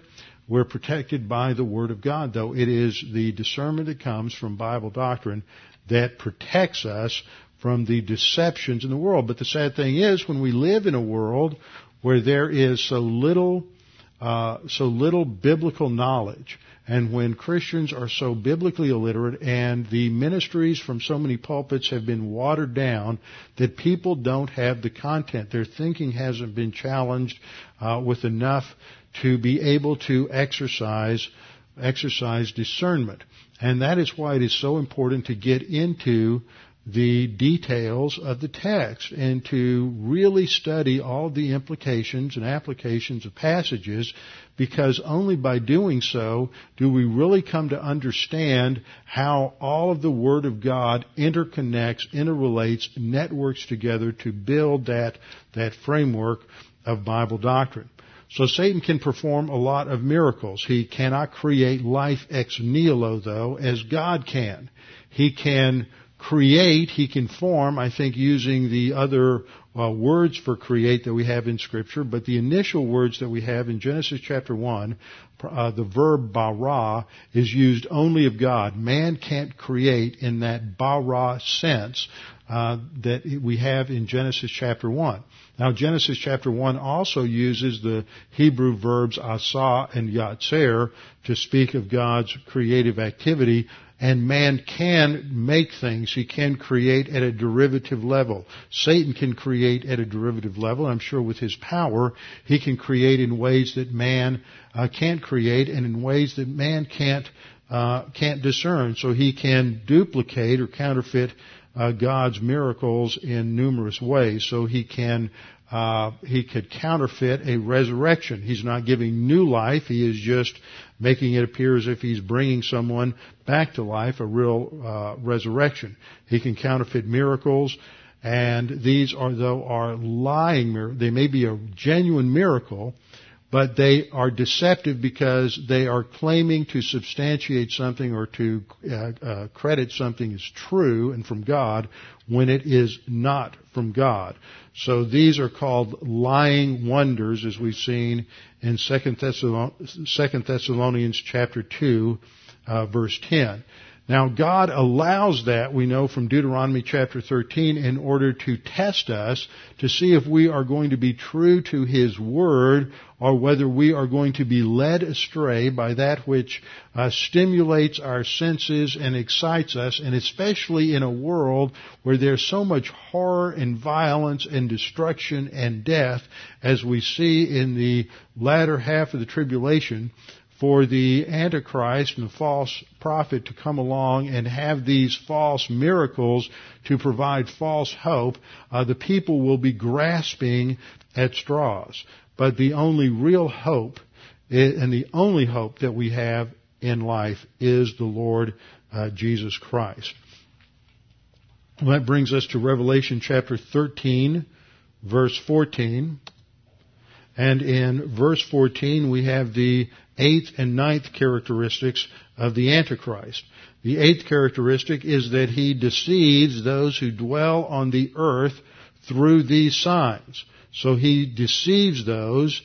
We're protected by the Word of God, though it is the discernment that comes from Bible doctrine that protects us from the deceptions in the world. But the sad thing is, when we live in a world where there is so little uh, so little biblical knowledge. And when Christians are so biblically illiterate and the ministries from so many pulpits have been watered down that people don't have the content, their thinking hasn't been challenged uh, with enough to be able to exercise exercise discernment. And that is why it is so important to get into the details of the text and to really study all the implications and applications of passages because only by doing so do we really come to understand how all of the Word of God interconnects, interrelates, networks together to build that, that framework of Bible doctrine. So Satan can perform a lot of miracles. He cannot create life ex nihilo though, as God can. He can create, he can form, I think using the other uh, words for create that we have in scripture, but the initial words that we have in Genesis chapter 1, uh, the verb bara is used only of God. Man can't create in that bara sense uh, that we have in Genesis chapter 1. Now Genesis chapter 1 also uses the Hebrew verbs asa and yatzer to speak of God's creative activity and man can make things. He can create at a derivative level. Satan can create at a derivative level. I'm sure with his power, he can create in ways that man uh, can't create and in ways that man can't uh, can't discern. So he can duplicate or counterfeit uh, God's miracles in numerous ways. So he can uh, he could counterfeit a resurrection. He's not giving new life. He is just making it appear as if he's bringing someone back to life, a real uh, resurrection. He can counterfeit miracles, and these are though are lying. They may be a genuine miracle, but they are deceptive because they are claiming to substantiate something or to uh, uh, credit something as true and from God when it is not from God. So these are called lying wonders as we've seen in 2 Thessalonians chapter 2 uh, verse 10. Now God allows that, we know from Deuteronomy chapter 13, in order to test us to see if we are going to be true to His Word or whether we are going to be led astray by that which uh, stimulates our senses and excites us, and especially in a world where there's so much horror and violence and destruction and death as we see in the latter half of the tribulation, for the Antichrist and the false prophet to come along and have these false miracles to provide false hope, uh, the people will be grasping at straws. But the only real hope and the only hope that we have in life is the Lord uh, Jesus Christ. Well, that brings us to Revelation chapter 13, verse 14. And in verse 14 we have the eighth and ninth characteristics of the Antichrist. The eighth characteristic is that he deceives those who dwell on the earth through these signs. So he deceives those,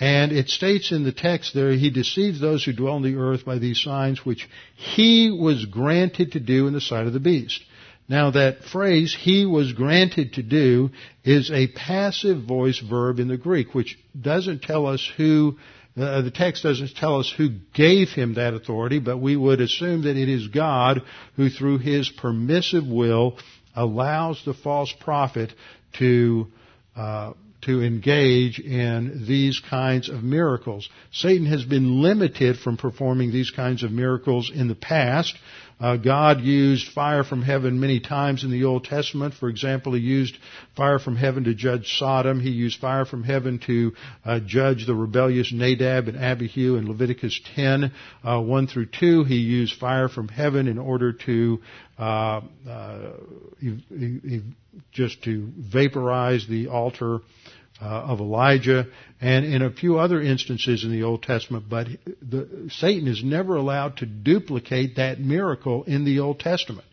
and it states in the text there, he deceives those who dwell on the earth by these signs which he was granted to do in the sight of the beast. Now that phrase, he was granted to do, is a passive voice verb in the Greek, which doesn't tell us who, uh, the text doesn't tell us who gave him that authority, but we would assume that it is God who through his permissive will allows the false prophet to uh, to engage in these kinds of miracles. Satan has been limited from performing these kinds of miracles in the past. Uh, God used fire from heaven many times in the Old Testament. For example, He used fire from heaven to judge Sodom. He used fire from heaven to uh, judge the rebellious Nadab and Abihu in Leviticus 10, uh, 1 through 2. He used fire from heaven in order to uh, uh, just to vaporize the altar uh, of Elijah, and in a few other instances in the Old Testament, but the, Satan is never allowed to duplicate that miracle in the Old Testament.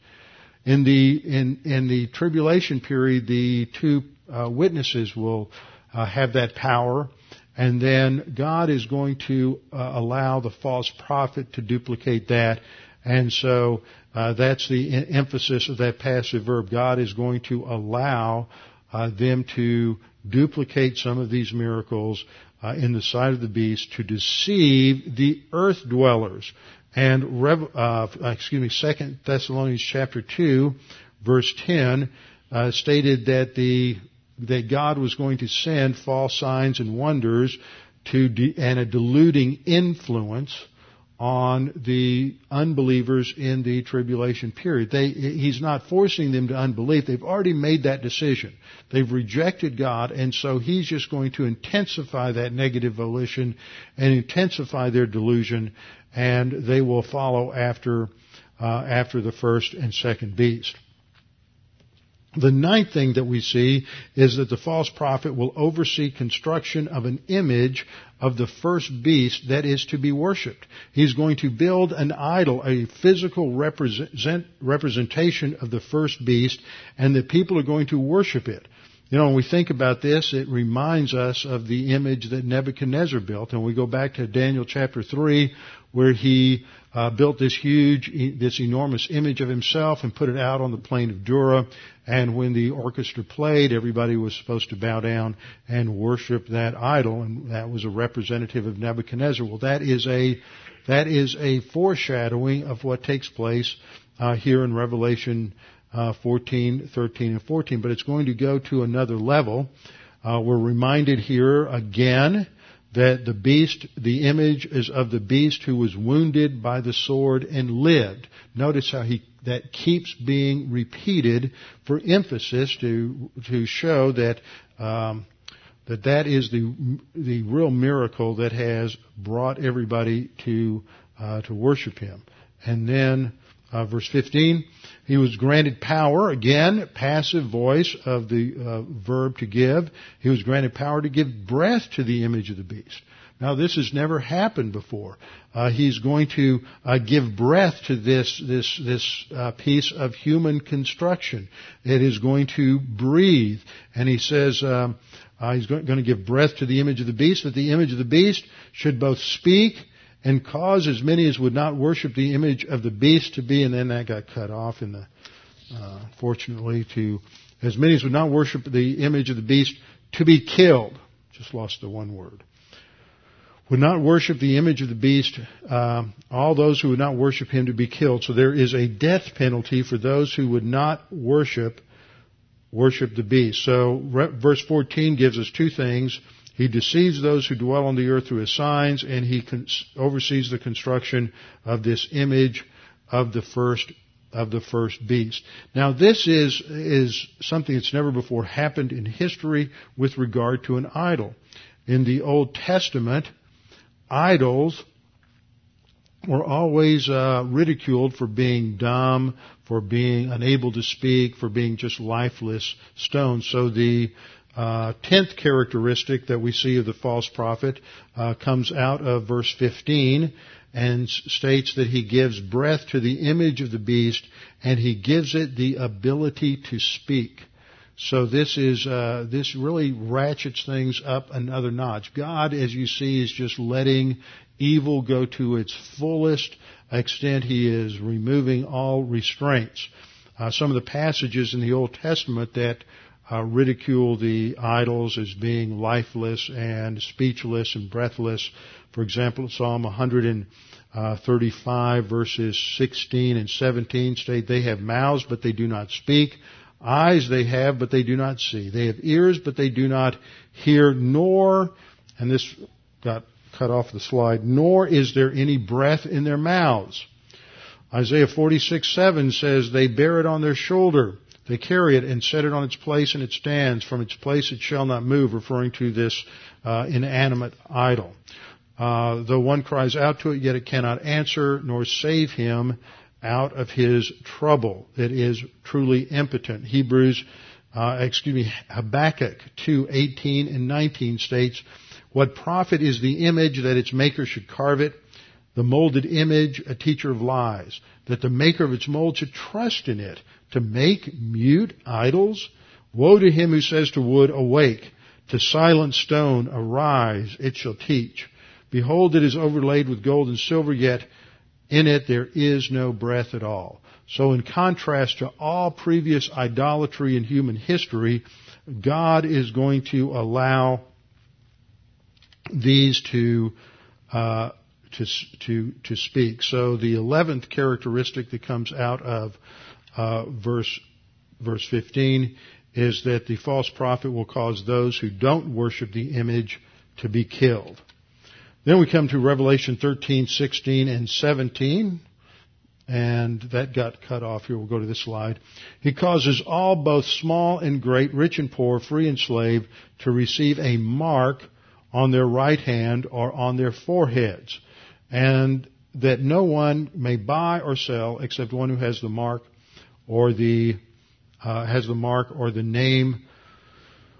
In the in in the tribulation period, the two uh, witnesses will uh, have that power, and then God is going to uh, allow the false prophet to duplicate that, and so uh, that's the emphasis of that passive verb. God is going to allow uh, them to duplicate some of these miracles uh, in the sight of the beast to deceive the earth dwellers. And uh, excuse me, Second Thessalonians chapter two, verse ten, uh, stated that the that God was going to send false signs and wonders to de- and a deluding influence on the unbelievers in the tribulation period. They, he's not forcing them to unbelief. They've already made that decision. They've rejected God, and so he's just going to intensify that negative volition and intensify their delusion, and they will follow after uh, after the first and second beast. The ninth thing that we see is that the false prophet will oversee construction of an image of the first beast that is to be worshipped. He's going to build an idol, a physical represent, representation of the first beast, and the people are going to worship it. You know, when we think about this, it reminds us of the image that Nebuchadnezzar built. And we go back to Daniel chapter 3, where he uh, built this huge, this enormous image of himself and put it out on the plain of Dura. And when the orchestra played, everybody was supposed to bow down and worship that idol, and that was a representative of Nebuchadnezzar. Well, that is a that is a foreshadowing of what takes place uh, here in Revelation uh, 14, 13, and 14, but it's going to go to another level. Uh, we're reminded here again that the beast, the image is of the beast who was wounded by the sword and lived. Notice how he that keeps being repeated for emphasis to to show that um, that that is the the real miracle that has brought everybody to uh, to worship him. And then uh, verse 15, he was granted power, again, passive voice of the uh, verb to give. He was granted power to give breath to the image of the beast. Now this has never happened before. Uh, he's going to uh, give breath to this this this uh, piece of human construction. It is going to breathe, and he says um, uh, he's going to give breath to the image of the beast. That the image of the beast should both speak and cause as many as would not worship the image of the beast to be, and then that got cut off in the, uh, fortunately, to as many as would not worship the image of the beast to be killed. Just lost the one word. Would not worship the image of the beast, uh, all those who would not worship him to be killed. So there is a death penalty for those who would not worship worship the beast. So verse 14 gives us two things he deceives those who dwell on the earth through his signs, and he oversees the construction of this image of the first of the first beast. Now this is is something that's never before happened in history with regard to an idol. In the Old Testament, idols were always uh, ridiculed for being dumb, for being unable to speak, for being just lifeless stones. So the uh, tenth characteristic that we see of the false prophet uh, comes out of verse 15 and states that he gives breath to the image of the beast and he gives it the ability to speak. So this is uh, this really ratchets things up another notch. God, as you see, is just letting evil go to its fullest extent. He is removing all restraints. uh, some of the passages in the Old Testament that uh, ridicule the idols as being lifeless and speechless and breathless. For example, Psalm 135 verses 16 and 17 state, they have mouths but they do not speak. Eyes they have but they do not see. They have ears but they do not hear, nor, and this got cut off the slide, nor is there any breath in their mouths. Isaiah 46, 7 says, they bear it on their shoulder. They carry it and set it on its place and it stands. From its place it shall not move, referring to this uh, inanimate idol. Uh, though one cries out to it, yet it cannot answer nor save him out of his trouble. It is truly impotent. Hebrews, uh, excuse me, Habakkuk 2, 18 and 19 states, what profit is the image that its maker should carve it? The molded image, a teacher of lies. That the maker of its mold should trust in it to make mute idols? Woe to him who says to wood, awake, to silent stone, arise, it shall teach. Behold, it is overlaid with gold and silver, yet in it there is no breath at all. So in contrast to all previous idolatry in human history, God is going to allow these to, uh, to, to, to speak. So the eleventh characteristic that comes out of uh, verse verse 15 is that the false prophet will cause those who don't worship the image to be killed. Then we come to Revelation 13, 16, and 17. And that got cut off here. We'll go to this slide. He causes all, both small and great, rich and poor, free and slave, to receive a mark on their right hand or on their foreheads. And that no one may buy or sell except one who has the mark or the uh, has the mark or the name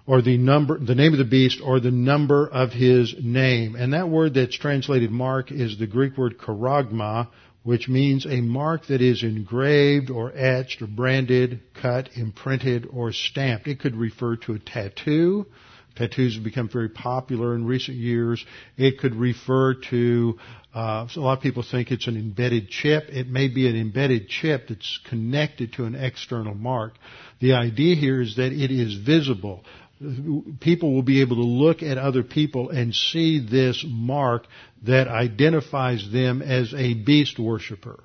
or the number, the name of the beast or the number of his name. And that word that's translated mark is the Greek word charagma, which means a mark that is engraved or etched or branded, cut, imprinted, or stamped. It could refer to a tattoo. Tattoos have become very popular in recent years. It could refer to uh, a lot of people think it's an embedded chip. It may be an embedded chip that's connected to an external mark. The idea here is that it is visible. People will be able to look at other people and see this mark that identifies them as a beast worshiper.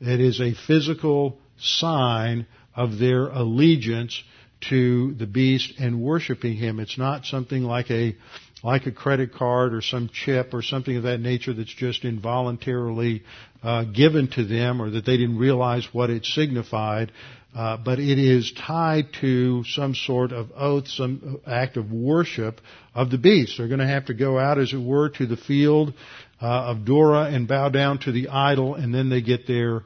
It is a physical sign of their allegiance to the beast and worshiping him. It's not something like a like a credit card or some chip or something of that nature that's just involuntarily uh, given to them or that they didn't realize what it signified. Uh, but it is tied to some sort of oath, some act of worship of the beast. They're going to have to go out, as it were, to the field uh, of Dora and bow down to the idol, and then they get their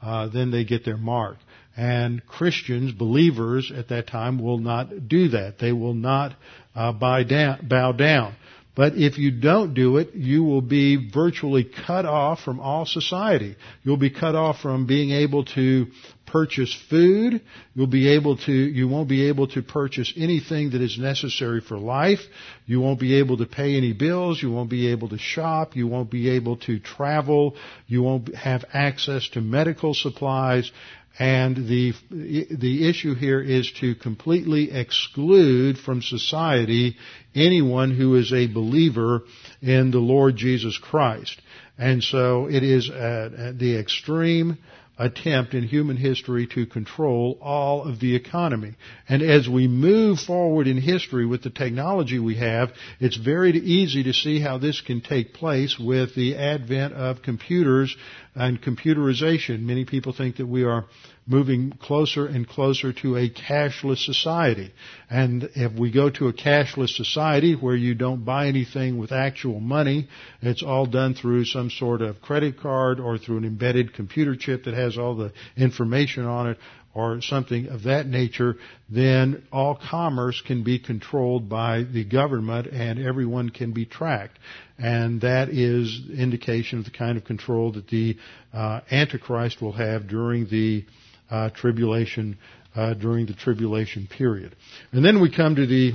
uh, then they get their mark. And Christians, believers at that time, will not do that. They will not uh, down, bow down. But if you don't do it, you will be virtually cut off from all society. You'll be cut off from being able to purchase food. You'll be able to, you won't be able to purchase anything that is necessary for life. You won't be able to pay any bills. You won't be able to shop. You won't be able to travel. You won't have access to medical supplies. And the, the issue here is to completely exclude from society anyone who is a believer in the Lord Jesus Christ. And so it is at, the extreme attempt in human history to control all of the economy. And as we move forward in history with the technology we have, it's very easy to see how this can take place with the advent of computers and computerization. Many people think that we are moving closer and closer to a cashless society. And if we go to a cashless society where you don't buy anything with actual money, it's all done through some sort of credit card or through an embedded computer chip that has all the information on it or something of that nature, then all commerce can be controlled by the government and everyone can be tracked. And that is indication of the kind of control that the uh, Antichrist will have during the uh, tribulation uh, during the tribulation period. And then we come to the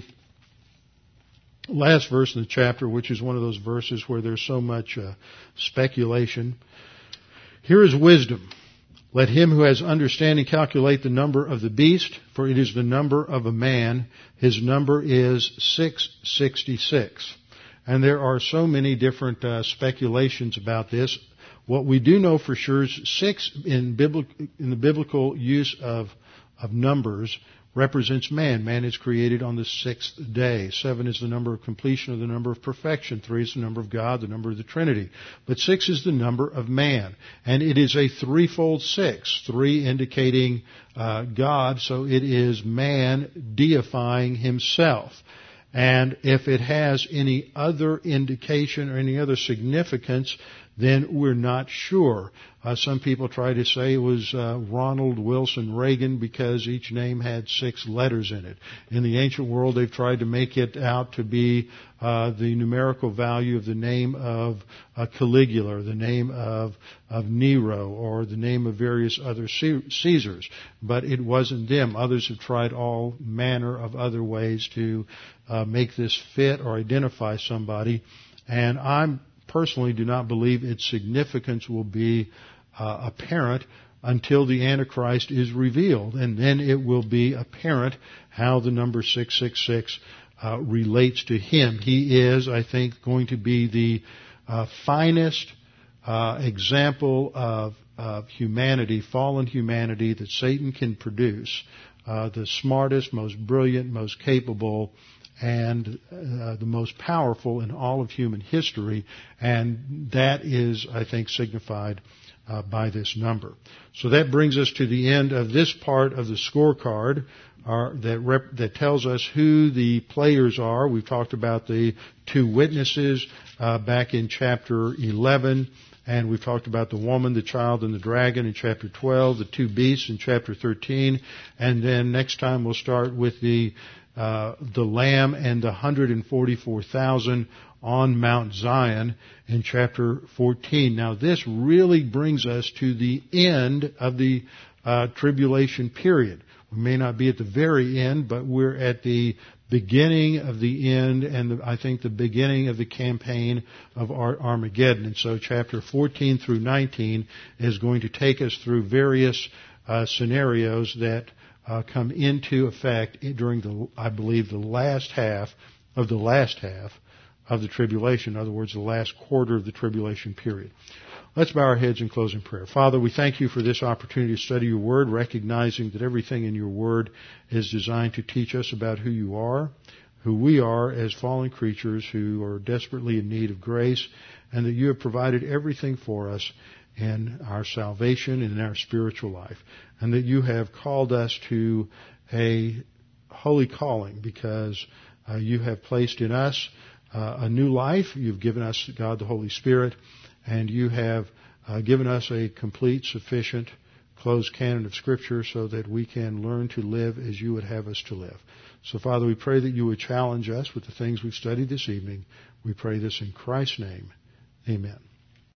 last verse in the chapter, which is one of those verses where there's so much uh, speculation. Here is wisdom. Let him who has understanding calculate the number of the beast, for it is the number of a man. His number is 666. And there are so many different uh, speculations about this. What we do know for sure is six in, biblical, in the biblical use of, of numbers represents man. Man is created on the sixth day. Seven is the number of completion or the number of perfection. Three is the number of God, the number of the Trinity. But six is the number of man. And it is a threefold six. Three indicating uh, God, so it is man deifying himself. And if it has any other indication or any other significance, then we're not sure. Uh, some people try to say it was uh, Ronald Wilson Reagan because each name had six letters in it. In the ancient world, they've tried to make it out to be uh, the numerical value of the name of Caligula, the name of of Nero, or the name of various other Caesars. But it wasn't them. Others have tried all manner of other ways to uh, make this fit or identify somebody. And I'm personally do not believe its significance will be uh, apparent until the Antichrist is revealed. And then it will be apparent how the number 666 uh, relates to him. He is, I think, going to be the uh, finest uh, example of, of, humanity, fallen humanity that Satan can produce. Uh, the smartest, most brilliant, most capable and uh, the most powerful in all of human history, and that is, I think, signified uh, by this number. So that brings us to the end of this part of the scorecard uh, that rep- that tells us who the players are. We've talked about the two witnesses uh, back in chapter 11. And we've talked about the woman, the child, and the dragon in chapter 12, the two beasts in chapter 13, and then next time we'll start with the uh, the Lamb and the 144,000 on Mount Zion in chapter 14. Now this really brings us to the end of the uh, tribulation period. We may not be at the very end, but we're at the beginning of the end and the, I think the beginning of the campaign of Armageddon. And so chapter 14 through 19 is going to take us through various uh, scenarios that uh, come into effect during the, I believe, the last half of the last half of the tribulation. In other words, the last quarter of the tribulation period. Let's bow our heads in closing prayer. Father, we thank you for this opportunity to study your word, recognizing that everything in your word is designed to teach us about who you are, who we are as fallen creatures who are desperately in need of grace, and that you have provided everything for us in our salvation and in our spiritual life, and that you have called us to a holy calling because uh, you have placed in us uh, a new life. You've given us God the Holy Spirit, and you have uh, given us a complete, sufficient, closed canon of Scripture so that we can learn to live as you would have us to live. So, Father, we pray that you would challenge us with the things we've studied this evening. We pray this in Christ's name. Amen.